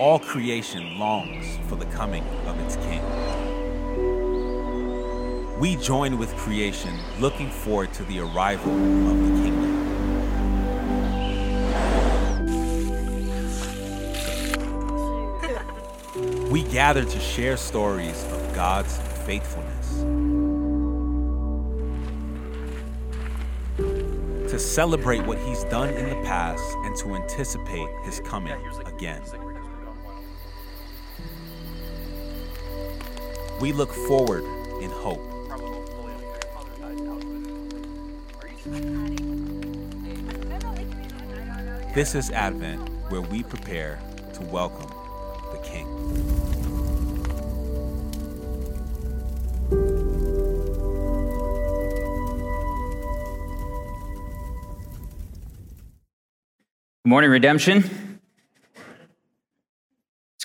all creation longs for the coming of its king. We join with creation looking forward to the arrival of the kingdom. We gather to share stories of God's faithfulness, to celebrate what He's done in the past, and to anticipate His coming again. We look forward in hope. This is Advent, where we prepare to welcome the King. Good morning, Redemption.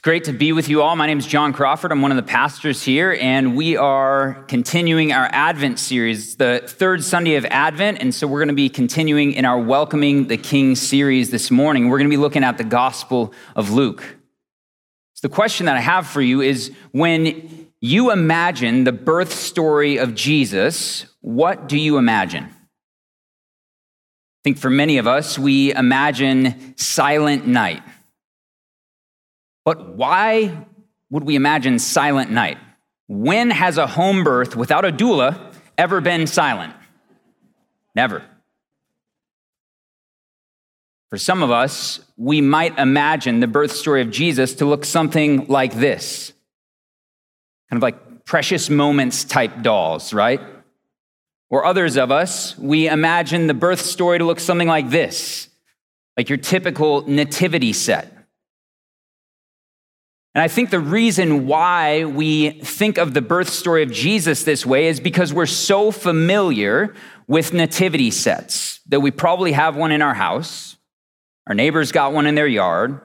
Great to be with you all. My name is John Crawford. I'm one of the pastors here, and we are continuing our Advent series, the third Sunday of Advent. And so we're going to be continuing in our Welcoming the King series this morning. We're going to be looking at the Gospel of Luke. So the question that I have for you is when you imagine the birth story of Jesus, what do you imagine? I think for many of us, we imagine Silent Night. But why would we imagine Silent Night? When has a home birth without a doula ever been silent? Never. For some of us, we might imagine the birth story of Jesus to look something like this kind of like precious moments type dolls, right? Or others of us, we imagine the birth story to look something like this, like your typical nativity set. And I think the reason why we think of the birth story of Jesus this way is because we're so familiar with nativity sets that we probably have one in our house. Our neighbors got one in their yard.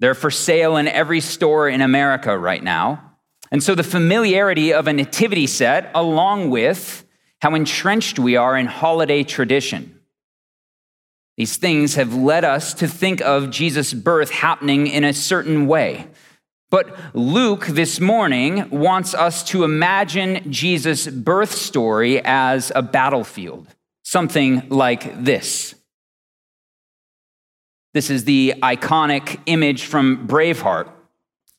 They're for sale in every store in America right now. And so the familiarity of a nativity set, along with how entrenched we are in holiday tradition. These things have led us to think of Jesus' birth happening in a certain way. But Luke this morning wants us to imagine Jesus' birth story as a battlefield, something like this. This is the iconic image from Braveheart.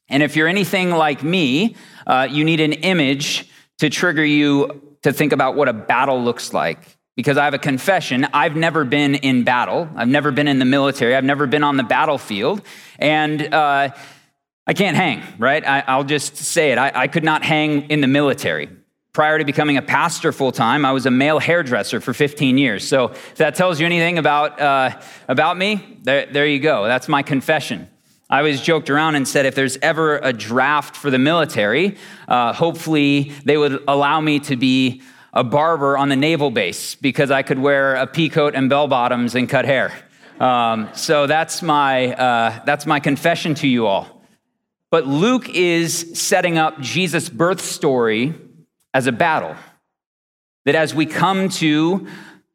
And if you're anything like me, uh, you need an image to trigger you to think about what a battle looks like. Because I have a confession, I've never been in battle. I've never been in the military. I've never been on the battlefield. And uh, I can't hang, right? I, will just say it. I, I could not hang in the military. Prior to becoming a pastor full time, I was a male hairdresser for 15 years. So if that tells you anything about, uh, about me, there, there you go. That's my confession. I always joked around and said if there's ever a draft for the military, uh, hopefully they would allow me to be a barber on the naval base because I could wear a pea coat and bell bottoms and cut hair. Um, so that's my, uh, that's my confession to you all. But Luke is setting up Jesus' birth story as a battle. That as we come to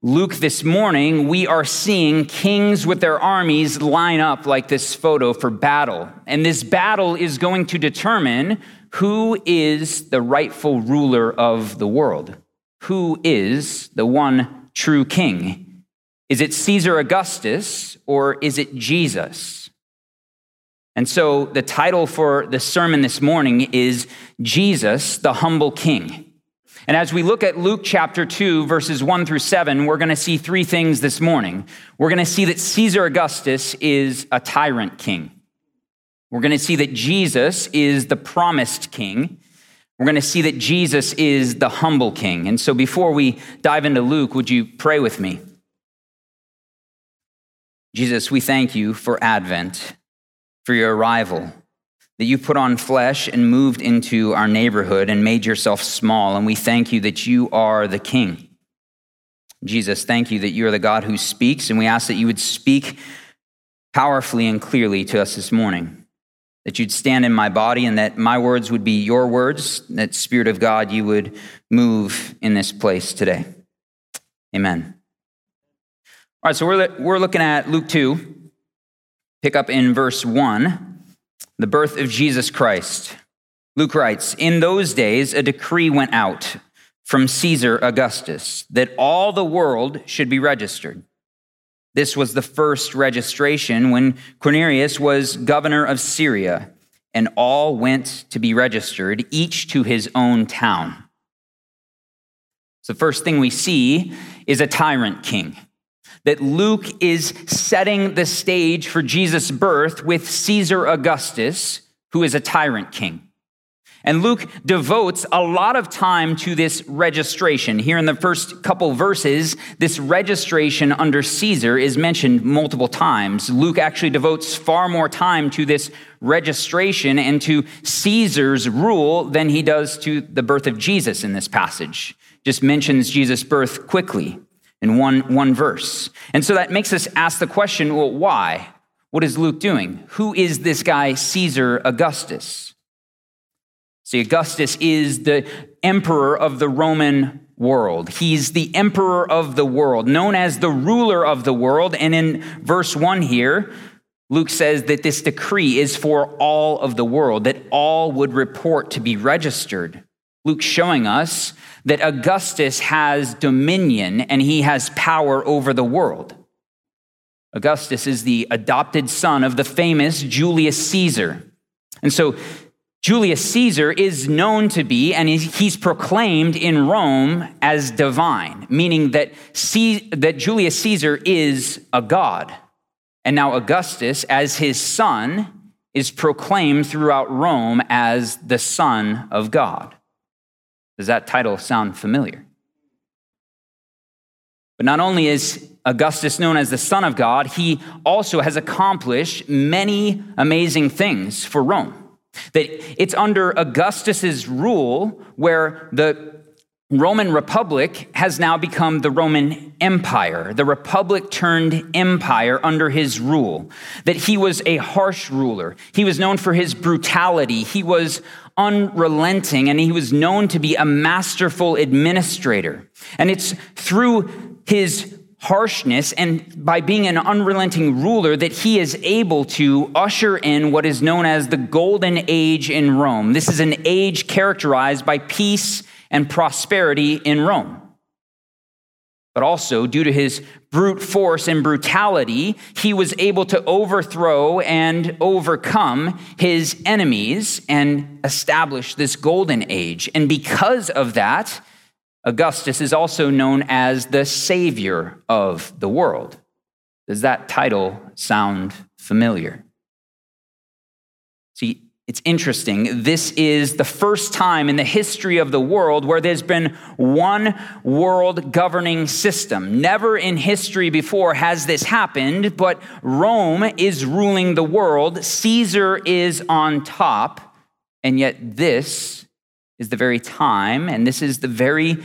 Luke this morning, we are seeing kings with their armies line up like this photo for battle. And this battle is going to determine who is the rightful ruler of the world. Who is the one true king? Is it Caesar Augustus or is it Jesus? And so the title for the sermon this morning is Jesus, the Humble King. And as we look at Luke chapter 2, verses 1 through 7, we're going to see three things this morning. We're going to see that Caesar Augustus is a tyrant king. We're going to see that Jesus is the promised king. We're going to see that Jesus is the humble king. And so before we dive into Luke, would you pray with me? Jesus, we thank you for Advent, for your arrival that you put on flesh and moved into our neighborhood and made yourself small. And we thank you that you are the King. Jesus, thank you that you are the God who speaks, and we ask that you would speak powerfully and clearly to us this morning. That you'd stand in my body and that my words would be your words, that Spirit of God, you would move in this place today. Amen. All right, so we're, we're looking at Luke 2, pick up in verse 1. The birth of Jesus Christ. Luke writes In those days, a decree went out from Caesar Augustus that all the world should be registered. This was the first registration when Quirinius was governor of Syria, and all went to be registered, each to his own town. So, the first thing we see is a tyrant king. That Luke is setting the stage for Jesus' birth with Caesar Augustus, who is a tyrant king. And Luke devotes a lot of time to this registration. Here in the first couple verses, this registration under Caesar is mentioned multiple times. Luke actually devotes far more time to this registration and to Caesar's rule than he does to the birth of Jesus in this passage. Just mentions Jesus' birth quickly in one, one verse. And so that makes us ask the question well, why? What is Luke doing? Who is this guy, Caesar Augustus? See, Augustus is the emperor of the Roman world. He's the emperor of the world, known as the ruler of the world. And in verse 1 here, Luke says that this decree is for all of the world, that all would report to be registered. Luke showing us that Augustus has dominion and he has power over the world. Augustus is the adopted son of the famous Julius Caesar. And so Julius Caesar is known to be, and he's proclaimed in Rome as divine, meaning that, that Julius Caesar is a god. And now Augustus, as his son, is proclaimed throughout Rome as the Son of God. Does that title sound familiar? But not only is Augustus known as the Son of God, he also has accomplished many amazing things for Rome. That it's under Augustus's rule where the Roman Republic has now become the Roman Empire. The Republic turned empire under his rule. That he was a harsh ruler. He was known for his brutality. He was unrelenting and he was known to be a masterful administrator. And it's through his harshness and by being an unrelenting ruler that he is able to usher in what is known as the golden age in Rome. This is an age characterized by peace and prosperity in Rome. But also, due to his brute force and brutality, he was able to overthrow and overcome his enemies and establish this golden age. And because of that, Augustus is also known as the Savior of the world. Does that title sound familiar? It's interesting. This is the first time in the history of the world where there's been one world governing system. Never in history before has this happened, but Rome is ruling the world. Caesar is on top. And yet, this is the very time, and this is the very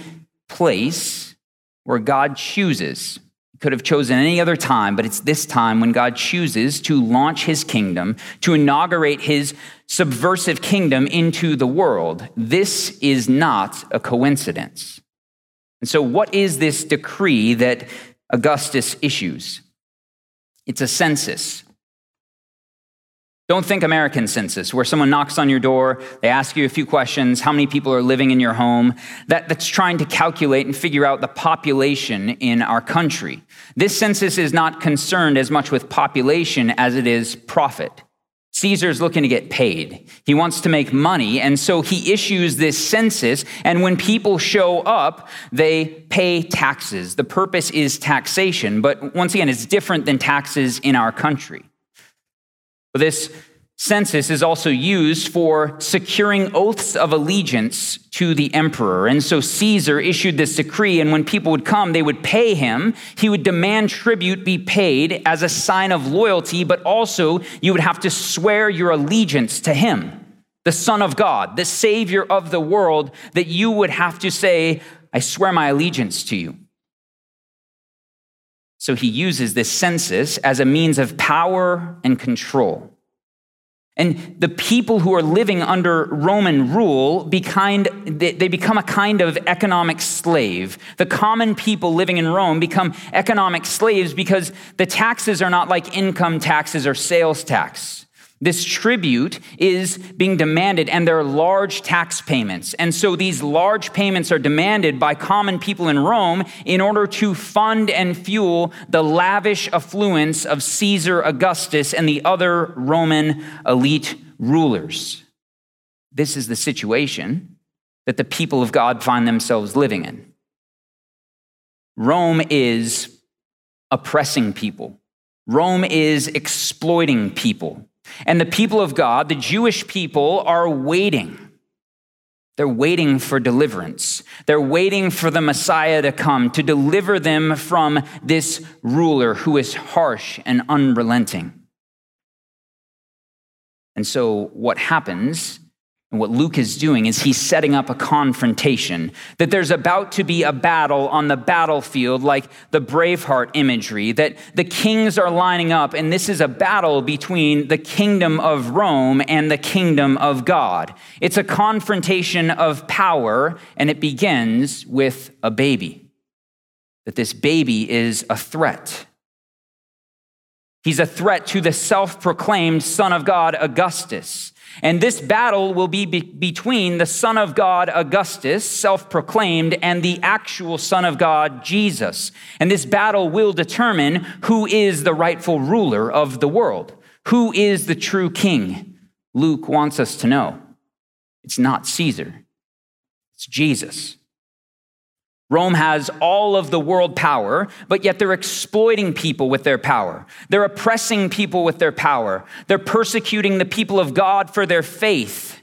place where God chooses. Could have chosen any other time, but it's this time when God chooses to launch his kingdom, to inaugurate his subversive kingdom into the world. This is not a coincidence. And so, what is this decree that Augustus issues? It's a census. Don't think American census, where someone knocks on your door, they ask you a few questions, how many people are living in your home. That, that's trying to calculate and figure out the population in our country. This census is not concerned as much with population as it is profit. Caesar's looking to get paid. He wants to make money, and so he issues this census. And when people show up, they pay taxes. The purpose is taxation, but once again, it's different than taxes in our country. This census is also used for securing oaths of allegiance to the emperor. And so Caesar issued this decree, and when people would come, they would pay him. He would demand tribute be paid as a sign of loyalty, but also you would have to swear your allegiance to him, the Son of God, the Savior of the world, that you would have to say, I swear my allegiance to you. So he uses this census as a means of power and control. And the people who are living under Roman rule, they become a kind of economic slave. The common people living in Rome become economic slaves because the taxes are not like income taxes or sales tax. This tribute is being demanded, and there are large tax payments. And so these large payments are demanded by common people in Rome in order to fund and fuel the lavish affluence of Caesar Augustus and the other Roman elite rulers. This is the situation that the people of God find themselves living in. Rome is oppressing people. Rome is exploiting people. And the people of God, the Jewish people, are waiting. They're waiting for deliverance. They're waiting for the Messiah to come to deliver them from this ruler who is harsh and unrelenting. And so, what happens and what Luke is doing is he's setting up a confrontation, that there's about to be a battle on the battlefield, like the Braveheart imagery, that the kings are lining up, and this is a battle between the kingdom of Rome and the kingdom of God. It's a confrontation of power, and it begins with a baby. That this baby is a threat. He's a threat to the self proclaimed Son of God, Augustus. And this battle will be, be between the Son of God, Augustus, self proclaimed, and the actual Son of God, Jesus. And this battle will determine who is the rightful ruler of the world, who is the true king. Luke wants us to know it's not Caesar, it's Jesus. Rome has all of the world power, but yet they're exploiting people with their power. They're oppressing people with their power. They're persecuting the people of God for their faith.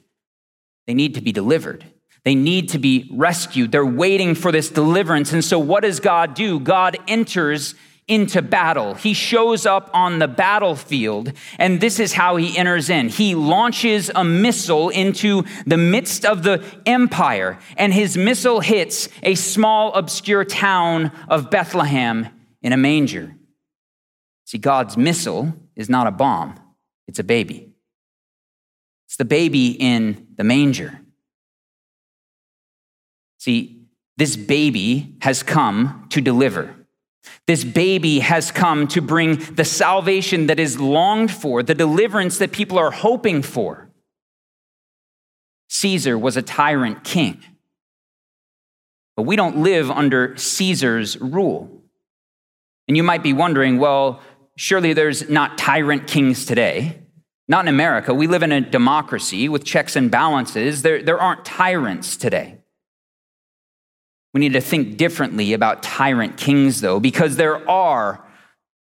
They need to be delivered. They need to be rescued. They're waiting for this deliverance. And so, what does God do? God enters into battle. He shows up on the battlefield, and this is how he enters in. He launches a missile into the midst of the empire, and his missile hits a small, obscure town of Bethlehem in a manger. See, God's missile is not a bomb, it's a baby. It's the baby in the manger. See, this baby has come to deliver. This baby has come to bring the salvation that is longed for, the deliverance that people are hoping for. Caesar was a tyrant king. But we don't live under Caesar's rule. And you might be wondering, well, surely there's not tyrant kings today. Not in America. We live in a democracy with checks and balances. There, there aren't tyrants today. We need to think differently about tyrant kings, though, because there are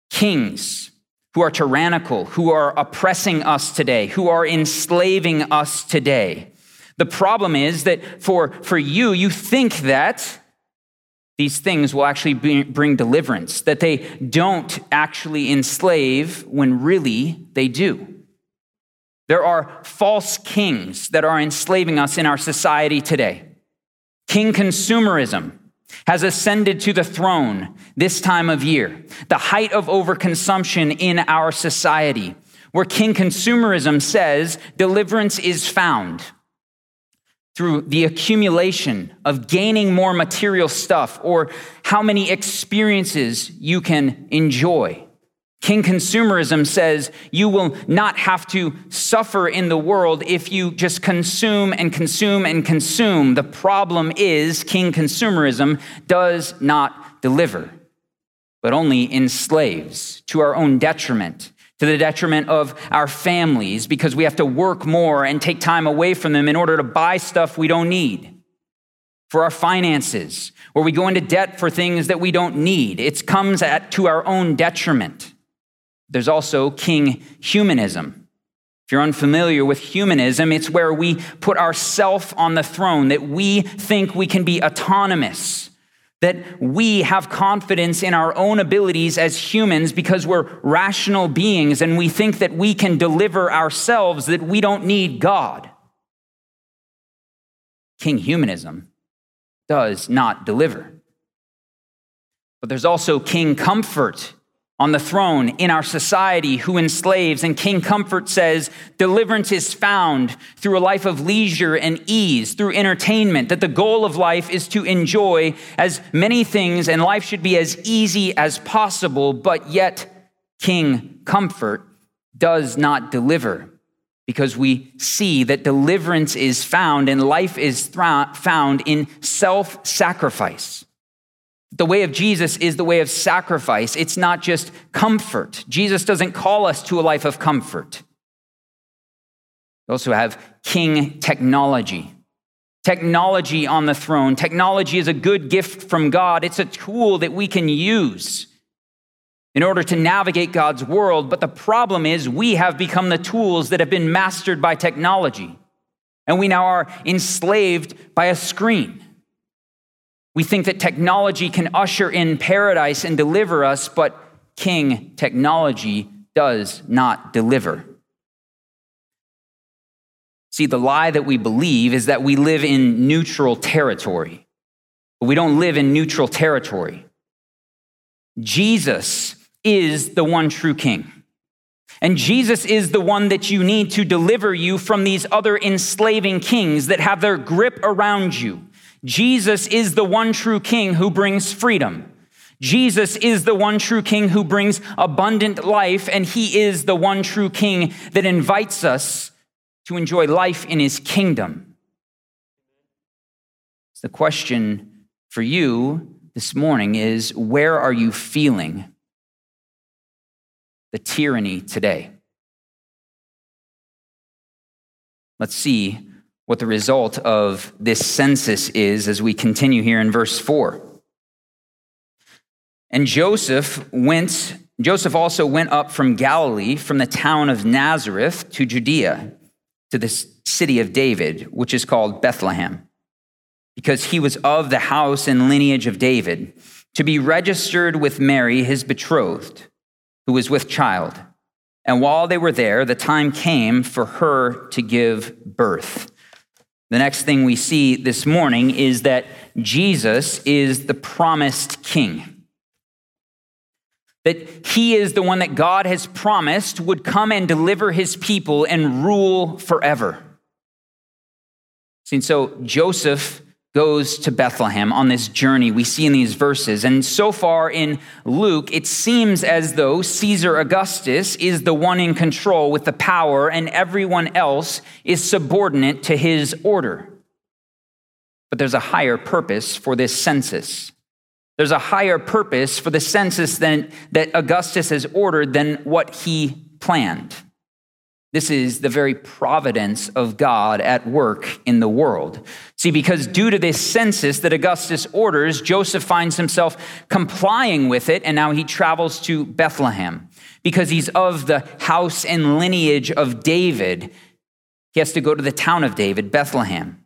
kings who are tyrannical, who are oppressing us today, who are enslaving us today. The problem is that for, for you, you think that these things will actually bring deliverance, that they don't actually enslave when really they do. There are false kings that are enslaving us in our society today. King consumerism has ascended to the throne this time of year, the height of overconsumption in our society, where king consumerism says deliverance is found through the accumulation of gaining more material stuff or how many experiences you can enjoy. King consumerism says you will not have to suffer in the world if you just consume and consume and consume. The problem is, King consumerism does not deliver, but only enslaves to our own detriment, to the detriment of our families, because we have to work more and take time away from them in order to buy stuff we don't need. For our finances, where we go into debt for things that we don't need. It comes at, to our own detriment. There's also king humanism. If you're unfamiliar with humanism, it's where we put ourself on the throne, that we think we can be autonomous, that we have confidence in our own abilities as humans because we're rational beings and we think that we can deliver ourselves, that we don't need God. King humanism does not deliver. But there's also king comfort on the throne in our society who enslaves. And King Comfort says deliverance is found through a life of leisure and ease, through entertainment, that the goal of life is to enjoy as many things and life should be as easy as possible. But yet, King Comfort does not deliver. because we see that deliverance is found and life is found in self sacrifice. The way of Jesus is the way of sacrifice. It's not just comfort. Jesus doesn't call us to a life of comfort. We also have king technology. Technology on the throne. Technology is a good gift from God. It's a tool that we can use in order to navigate God's world. But the problem is, we have become the tools that have been mastered by technology, and we now are enslaved by a screen. We think that technology can usher in paradise and deliver us, but King technology does not deliver. See, the lie that we believe is that we live in neutral territory, but we don't live in neutral territory. Jesus is the one true king. And Jesus is the one that you need to deliver you from these other enslaving kings that have their grip around you. Jesus is the one true king who brings freedom. Jesus is the one true king who brings abundant life, and he is the one true king that invites us to enjoy life in his kingdom. The question for you this morning is where are you feeling the tyranny today. Let's see what the result of this census is as we continue here in verse 4. And Joseph went, Joseph also went up from Galilee, from the town of Nazareth to Judea, to the city of David, which is called Bethlehem, because he was of the house and lineage of David, to be registered with Mary, his betrothed who was with child. And while they were there, the time came for her to give birth. The next thing we see this morning is that Jesus is the promised king. That he is the one that God has promised would come and deliver his people and rule forever. See, so Joseph goes to Bethlehem on this journey we see in these verses. And so far in Luke, it seems as though Caesar Augustus is the one in control with the power, and everyone else is subordinate to his order. But there's a higher purpose for this census. There's a higher purpose for the census than, that Augustus has ordered than what he planned. This is the very providence of God at work in the world. See, because due to this census that Augustus orders, Joseph finds himself complying with it, and now he travels to Bethlehem. Because he's of the house and lineage of David, he has to go to the town of David, Bethlehem.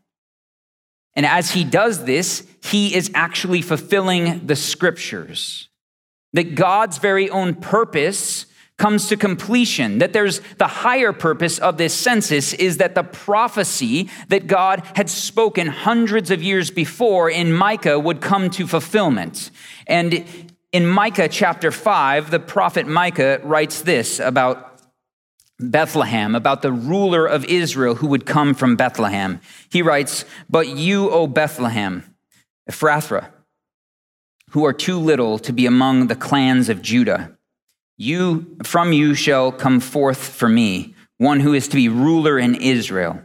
And as he does this, he is actually fulfilling the scriptures. That God's very own purpose comes to completion. That there's the higher purpose of this census is that the prophecy that God had spoken hundreds of years before in Micah would come to fulfillment. And in Micah chapter 5, the prophet Micah writes this about Bethlehem, about the ruler of Israel who would come from Bethlehem. He writes, But you, O Bethlehem, Ephrathah, who are too little to be among the clans of Judah, you, from you shall come forth for me one who is to be ruler in Israel.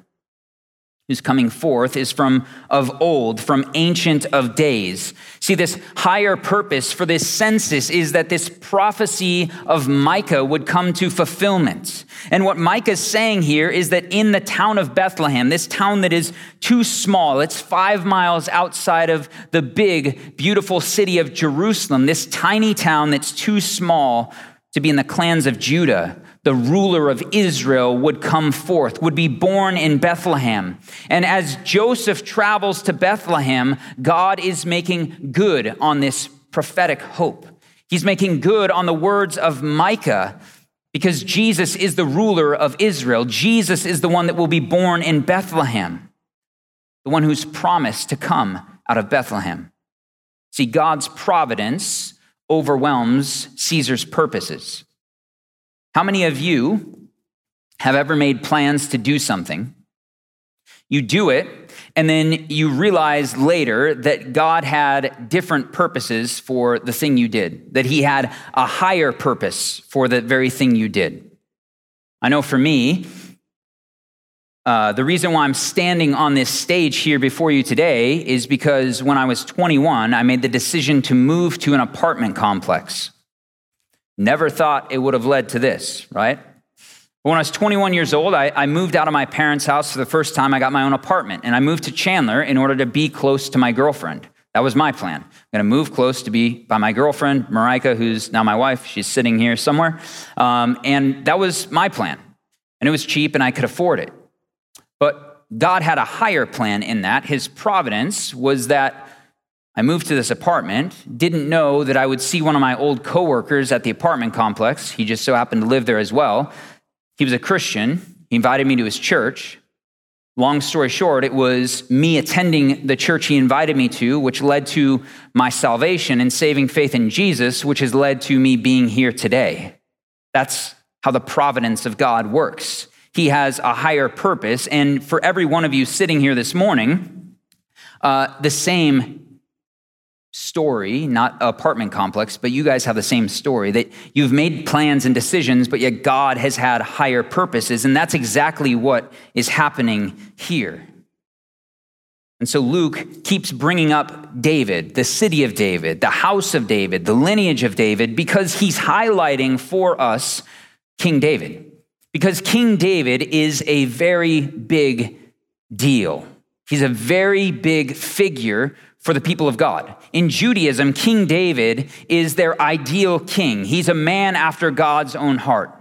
Who's coming forth is from of old, from ancient of days. See, this higher purpose for this census is that this prophecy of Micah would come to fulfillment. And what Micah is saying here is that in the town of Bethlehem, this town that is too small, it's five miles outside of the big, beautiful city of Jerusalem, this tiny town that's too small to be in the clans of Judah. The ruler of Israel would come forth, would be born in Bethlehem. And as Joseph travels to Bethlehem, God is making good on this prophetic hope. He's making good on the words of Micah because Jesus is the ruler of Israel. Jesus is the one that will be born in Bethlehem, the one who's promised to come out of Bethlehem. See, God's providence overwhelms Caesar's purposes. How many of you have ever made plans to do something? You do it, and then you realize later that God had different purposes for the thing you did, that He had a higher purpose for the very thing you did. I know for me, uh, the reason why I'm standing on this stage here before you today is because when I was 21, I made the decision to move to an apartment complex. Never thought it would have led to this, right? When I was 21 years old, I, I, moved out of my parents' house for the first time. I got my own apartment, and I moved to Chandler in order to be close to my girlfriend. That was my plan. I'm going to move close to be by my girlfriend, Marika, who's now my wife. She's sitting here somewhere. Um, and that was my plan. And it was cheap, and I could afford it. But God had a higher plan in that. His providence was that I moved to this apartment, didn't know that I would see one of my old coworkers at the apartment complex. He just so happened to live there as well. He was a Christian. He invited me to his church. Long story short, it was me attending the church he invited me to, which led to my salvation and saving faith in Jesus, which has led to me being here today. That's how the providence of God works. He has a higher purpose. And for every one of you sitting here this morning, uh, the same story, not apartment complex, but you guys have the same story that you've made plans and decisions, but yet God has had higher purposes. And that's exactly what is happening here. And so Luke keeps bringing up David, the city of David, the house of David, the lineage of David, because he's highlighting for us King David. Because King David is a very big deal. He's a very big figure for the people of God. In Judaism, King David is their ideal king. He's a man after God's own heart.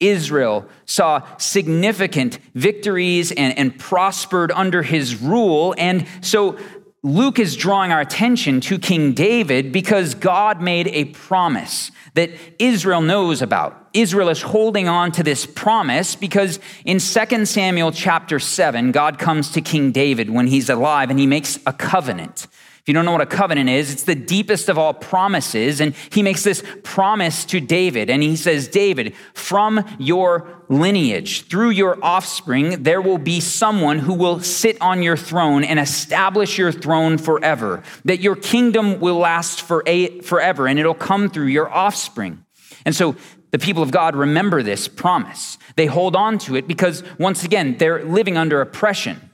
Israel saw significant victories and, and prospered under his rule. And so Luke is drawing our attention to King David because God made a promise that Israel knows about. Israel is holding on to this promise because in 2 Samuel chapter 7, God comes to King David when he's alive and he makes a covenant. If you don't know what a covenant is, it's the deepest of all promises. And he makes this promise to David. And he says, David, from your lineage, through your offspring, there will be someone who will sit on your throne and establish your throne forever. That your kingdom will last for a, forever and it'll come through your offspring. And so the people of God remember this promise. They hold on to it because, once again, they're living under oppression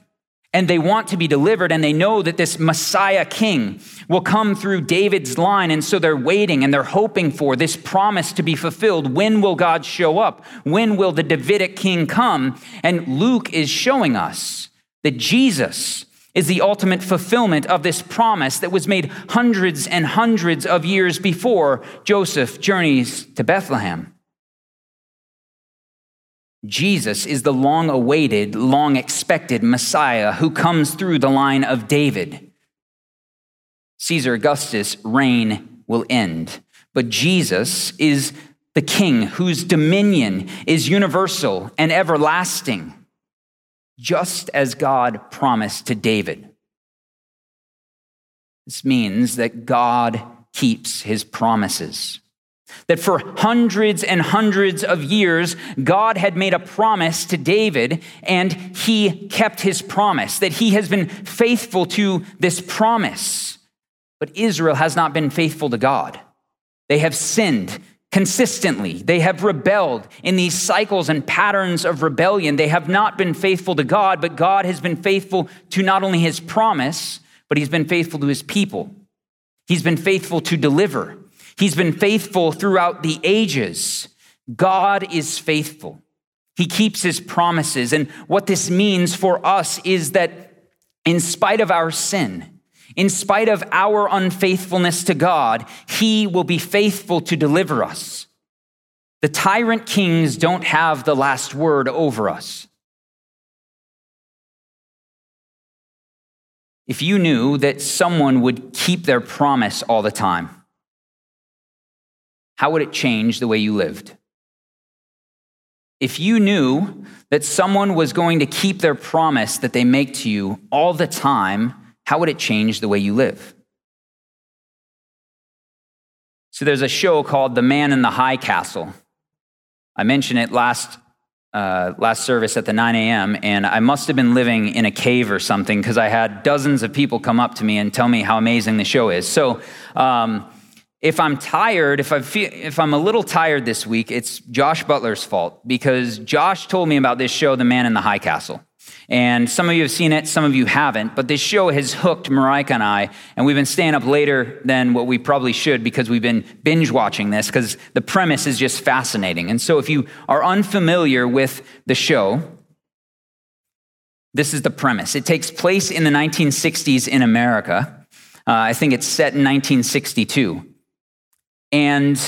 and they want to be delivered and they know that this Messiah king will come through David's line. And so they're waiting and they're hoping for this promise to be fulfilled. When will God show up? When will the Davidic king come? And Luke is showing us that Jesus is the ultimate fulfillment of this promise that was made hundreds and hundreds of years before Joseph journeys to Bethlehem Jesus is the long awaited, long expected Messiah who comes through the line of David. Caesar Augustus' reign will end, but Jesus is the king whose dominion is universal and everlasting, just as God promised to David. This means that God keeps his promises. That for hundreds and hundreds of years, God had made a promise to David and he kept his promise, that he has been faithful to this promise. But Israel has not been faithful to God. They have sinned consistently. They have rebelled in these cycles and patterns of rebellion. They have not been faithful to God, but God has been faithful to not only his promise, but he's been faithful to his people. He's been faithful to deliver. He's been faithful throughout the ages. God is faithful. He keeps his promises. And what this means for us is that in spite of our sin, in spite of our unfaithfulness to God, he will be faithful to deliver us. The tyrant kings don't have the last word over us. If you knew that someone would keep their promise all the time, how would it change the way you lived? If you knew that someone was going to keep their promise that they make to you all the time, how would it change the way you live? So there's a show called The Man in the High Castle. I mentioned it last uh, last service at the 9 a.m., and I must have been living in a cave or something because I had dozens of people come up to me and tell me how amazing the show is. So um, if I'm tired, if, I feel, if I'm a little tired this week, it's Josh Butler's fault because Josh told me about this show, The Man in the High Castle. And some of you have seen it, some of you haven't, but this show has hooked Marika and I, and we've been staying up later than what we probably should because we've been binge watching this because the premise is just fascinating. And so if you are unfamiliar with the show, this is the premise. It takes place in the 1960s in America. Uh, I think it's set in 1962. And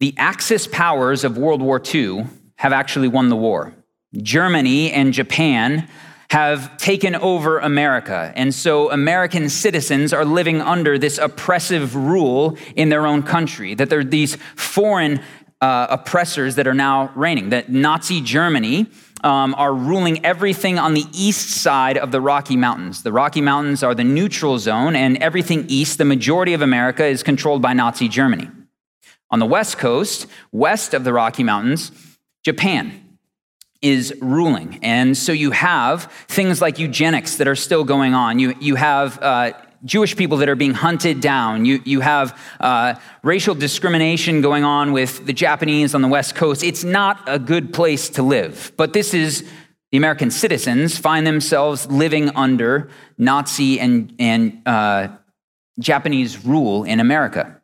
the Axis powers of World War II have actually won the war. Germany and Japan have taken over America. And so American citizens are living under this oppressive rule in their own country, that there are these foreign uh, oppressors that are now reigning, that Nazi Germany. Um, are ruling everything on the east side of the Rocky Mountains. The Rocky Mountains are the neutral zone, and everything east, the majority of America, is controlled by Nazi Germany. On the west coast, west of the Rocky Mountains, Japan is ruling. And so you have things like eugenics that are still going on. You, you have uh, Jewish people that are being hunted down. You, you have uh, racial discrimination going on with the Japanese on the West Coast. It's not a good place to live. But this is the American citizens find themselves living under Nazi and, and uh, Japanese rule in America.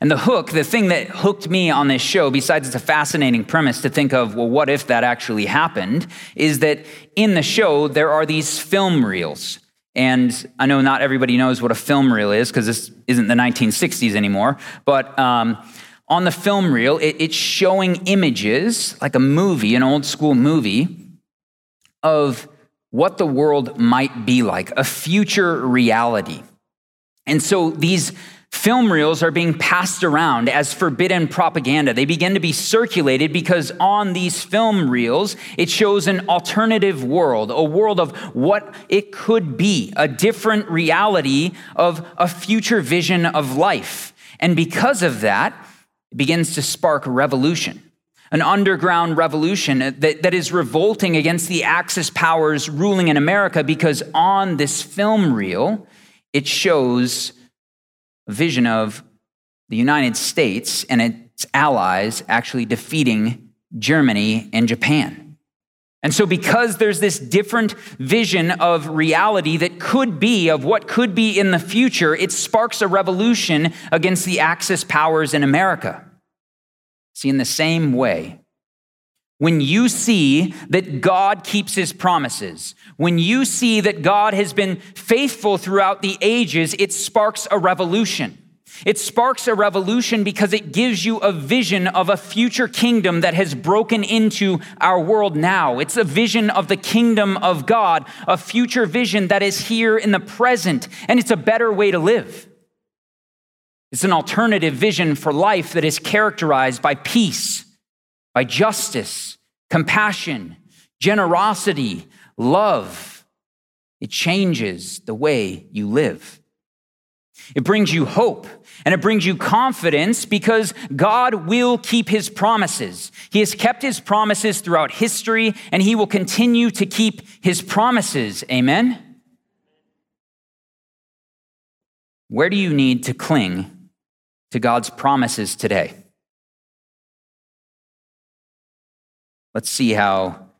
And the hook, the thing that hooked me on this show, besides it's a fascinating premise to think of, well, what if that actually happened, is that in the show, there are these film reels. And I know not everybody knows what a film reel is because this isn't the 1960s anymore. But um, on the film reel, it, it's showing images, like a movie, an old school movie, of what the world might be like, a future reality. And so these Film reels are being passed around as forbidden propaganda. They begin to be circulated because on these film reels, it shows an alternative world, a world of what it could be, a different reality of a future vision of life. And because of that, it begins to spark revolution an underground revolution that, that is revolting against the Axis powers ruling in America because on this film reel, it shows vision of the United States and its allies actually defeating Germany and Japan. And so, because there's this different vision of reality that could be, of what could be in the future, it sparks a revolution against the Axis powers in America. See, in the same way, when you see that God keeps his promises, when you see that God has been faithful throughout the ages, it sparks a revolution. It sparks a revolution because it gives you a vision of a future kingdom that has broken into our world now. It's a vision of the kingdom of God, a future vision that is here in the present, and it's a better way to live. It's an alternative vision for life that is characterized by peace by justice, compassion, generosity, love. It changes the way you live. It brings you hope and it brings you confidence because God will keep his promises. He has kept his promises throughout history and he will continue to keep his promises. Amen? Where do you need to cling to God's promises today? Let's see how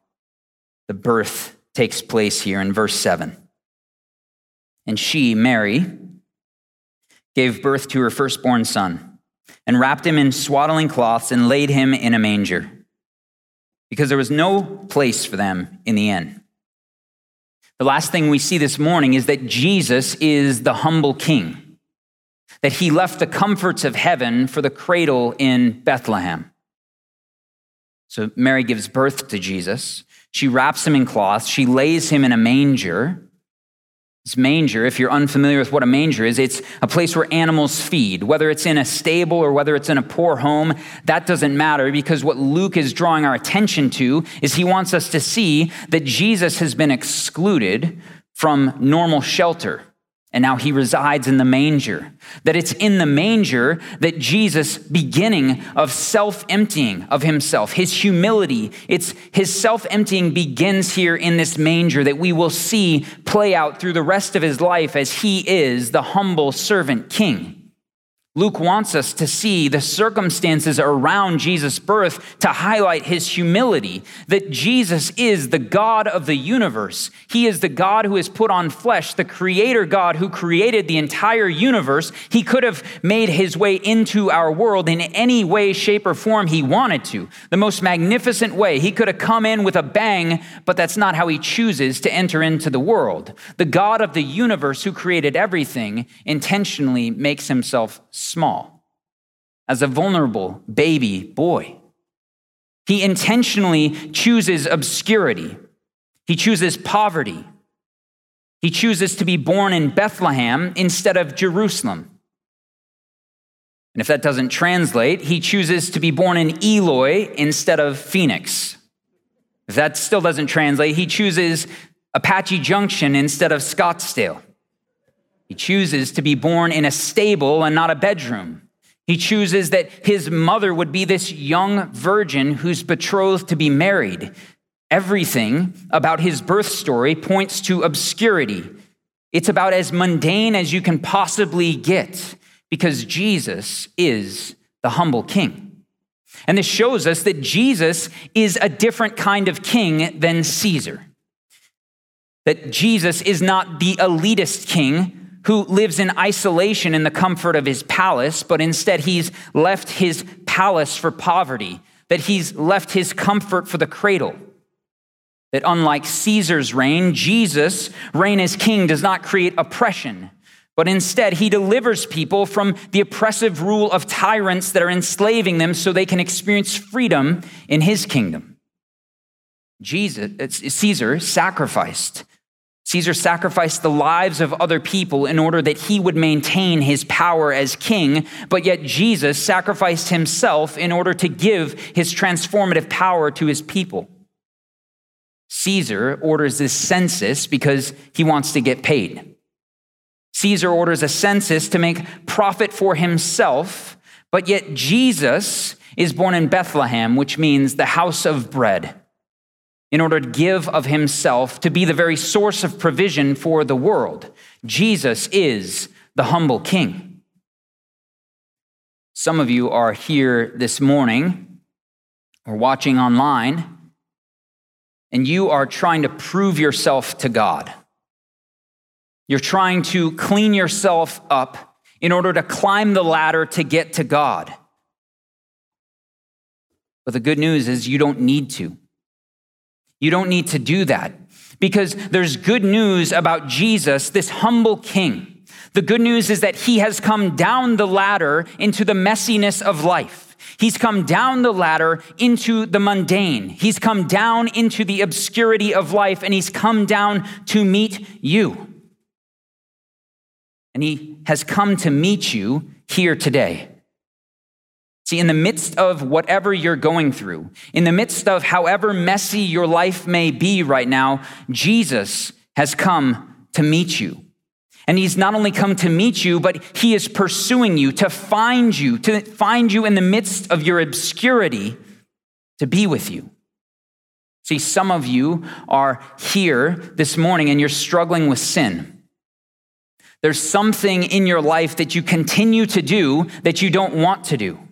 the birth takes place here in verse 7. And she, Mary, gave birth to her firstborn son and wrapped him in swaddling cloths and laid him in a manger because there was no place for them in the inn. The last thing we see this morning is that Jesus is the humble king, that he left the comforts of heaven for the cradle in Bethlehem. So Mary gives birth to Jesus. She wraps him in cloth. She lays him in a manger. This manger, if you're unfamiliar with what a manger is, it's a place where animals feed. Whether it's in a stable or whether it's in a poor home, that doesn't matter because what Luke is drawing our attention to is he wants us to see that Jesus has been excluded from normal shelter. And now he resides in the manger. That it's in the manger that Jesus, beginning of self emptying of himself, his humility, it's his self emptying begins here in this manger that we will see play out through the rest of his life as he is the humble servant king. Luke wants us to see the circumstances around Jesus' birth to highlight his humility, that Jesus is the God of the universe. He is the God who has put on flesh, the creator God who created the entire universe. He could have made his way into our world in any way, shape, or form he wanted to. The most magnificent way. He could have come in with a bang, but that's not how he chooses to enter into the world. The God of the universe who created everything intentionally makes himself small, as a vulnerable baby boy. He intentionally chooses obscurity. He chooses poverty. He chooses to be born in Bethlehem instead of Jerusalem. And if that doesn't translate, he chooses to be born in Eloy instead of Phoenix. If that still doesn't translate, he chooses Apache Junction instead of Scottsdale. He chooses to be born in a stable and not a bedroom. He chooses that his mother would be this young virgin who's betrothed to be married. Everything about his birth story points to obscurity. It's about as mundane as you can possibly get because Jesus is the humble king. And this shows us that Jesus is a different kind of king than Caesar. That Jesus is not the elitist king who lives in isolation in the comfort of his palace, but instead he's left his palace for poverty, that he's left his comfort for the cradle. That unlike Caesar's reign, Jesus' reign as king does not create oppression, but instead he delivers people from the oppressive rule of tyrants that are enslaving them so they can experience freedom in his kingdom. Jesus, uh, Caesar sacrificed Caesar sacrificed the lives of other people in order that he would maintain his power as king, but yet Jesus sacrificed himself in order to give his transformative power to his people. Caesar orders this census because he wants to get paid. Caesar orders a census to make profit for himself, but yet Jesus is born in Bethlehem, which means the house of bread in order to give of himself to be the very source of provision for the world. Jesus is the humble king. Some of you are here this morning or watching online, and you are trying to prove yourself to God. You're trying to clean yourself up in order to climb the ladder to get to God. But the good news is you don't need to. You don't need to do that because there's good news about Jesus, this humble king. The good news is that he has come down the ladder into the messiness of life. He's come down the ladder into the mundane. He's come down into the obscurity of life and he's come down to meet you. And he has come to meet you here today. See, in the midst of whatever you're going through, in the midst of however messy your life may be right now, Jesus has come to meet you. And he's not only come to meet you, but he is pursuing you to find you, to find you in the midst of your obscurity, to be with you. See, some of you are here this morning and you're struggling with sin. There's something in your life that you continue to do that you don't want to do.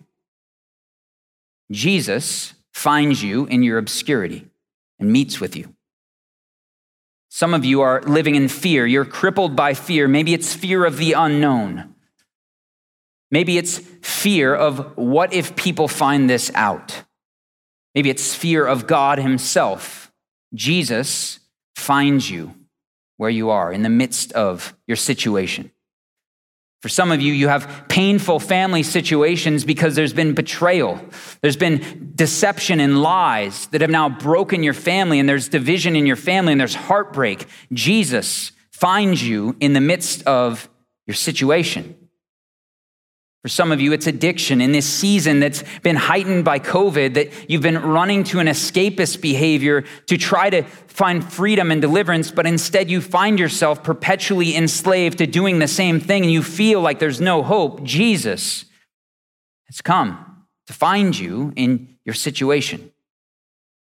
Jesus finds you in your obscurity and meets with you. Some of you are living in fear. You're crippled by fear. Maybe it's fear of the unknown. Maybe it's fear of what if people find this out. Maybe it's fear of God Himself. Jesus finds you where you are in the midst of your situation. For some of you, you have painful family situations because there's been betrayal. There's been deception and lies that have now broken your family, and there's division in your family, and there's heartbreak. Jesus finds you in the midst of your situation. For some of you, it's addiction in this season that's been heightened by COVID, that you've been running to an escapist behavior to try to find freedom and deliverance, but instead you find yourself perpetually enslaved to doing the same thing and you feel like there's no hope. Jesus has come to find you in your situation.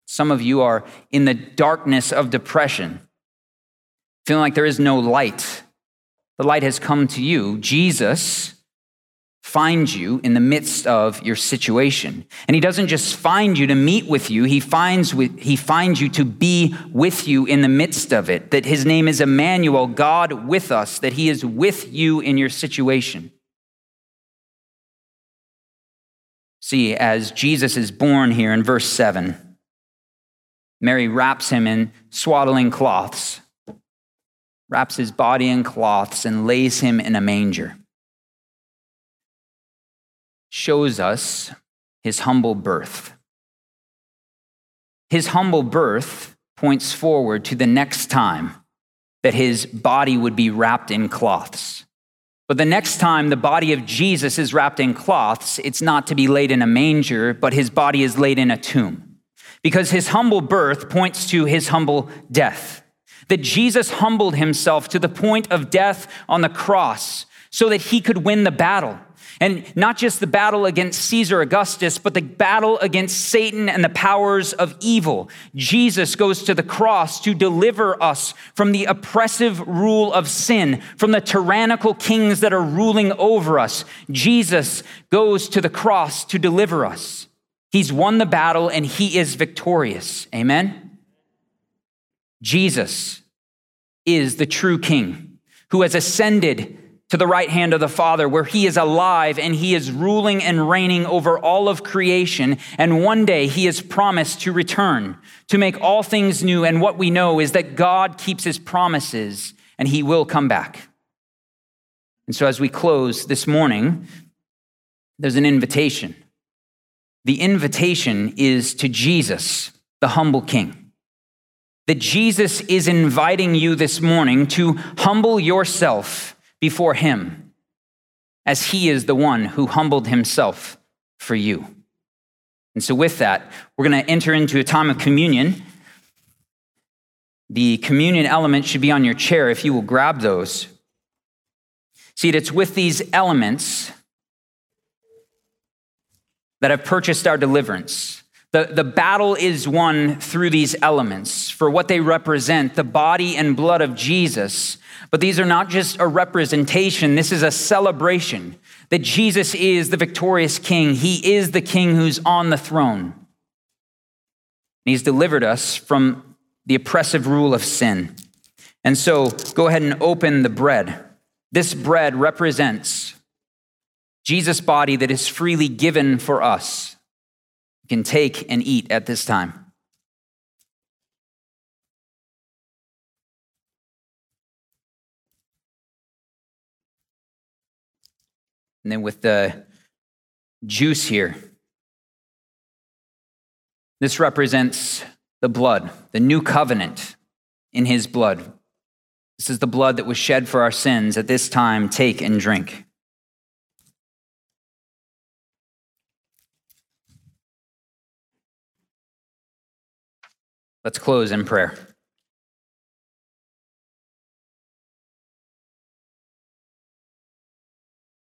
Some of you are in the darkness of depression, feeling like there is no light. The light has come to you. Jesus find you in the midst of your situation. And he doesn't just find you to meet with you, he finds, with, he finds you to be with you in the midst of it. That his name is Emmanuel, God with us, that he is with you in your situation. See, as Jesus is born here in verse 7, Mary wraps him in swaddling cloths, wraps his body in cloths, and lays him in a manger shows us his humble birth. His humble birth points forward to the next time that his body would be wrapped in cloths. But the next time the body of Jesus is wrapped in cloths, it's not to be laid in a manger, but his body is laid in a tomb. Because his humble birth points to his humble death. That Jesus humbled himself to the point of death on the cross so that he could win the battle and not just the battle against Caesar Augustus, but the battle against Satan and the powers of evil. Jesus goes to the cross to deliver us from the oppressive rule of sin, from the tyrannical kings that are ruling over us. Jesus goes to the cross to deliver us. He's won the battle and he is victorious. Amen? Jesus is the true king who has ascended to the right hand of the Father, where he is alive and he is ruling and reigning over all of creation. And one day he is promised to return to make all things new. And what we know is that God keeps his promises and he will come back. And so, as we close this morning, there's an invitation. The invitation is to Jesus, the humble king. That Jesus is inviting you this morning to humble yourself before him, as he is the one who humbled himself for you. And so, with that, we're going to enter into a time of communion. The communion element should be on your chair if you will grab those. See, it's with these elements that have purchased our deliverance. The, the battle is won through these elements for what they represent the body and blood of Jesus but these are not just a representation, this is a celebration that Jesus is the victorious king. He is the king who's on the throne. He's delivered us from the oppressive rule of sin. And so go ahead and open the bread. This bread represents Jesus' body that is freely given for us. Can take and eat at this time. And then with the juice here, this represents the blood, the new covenant in his blood. This is the blood that was shed for our sins. At this time, take and drink. Let's close in prayer.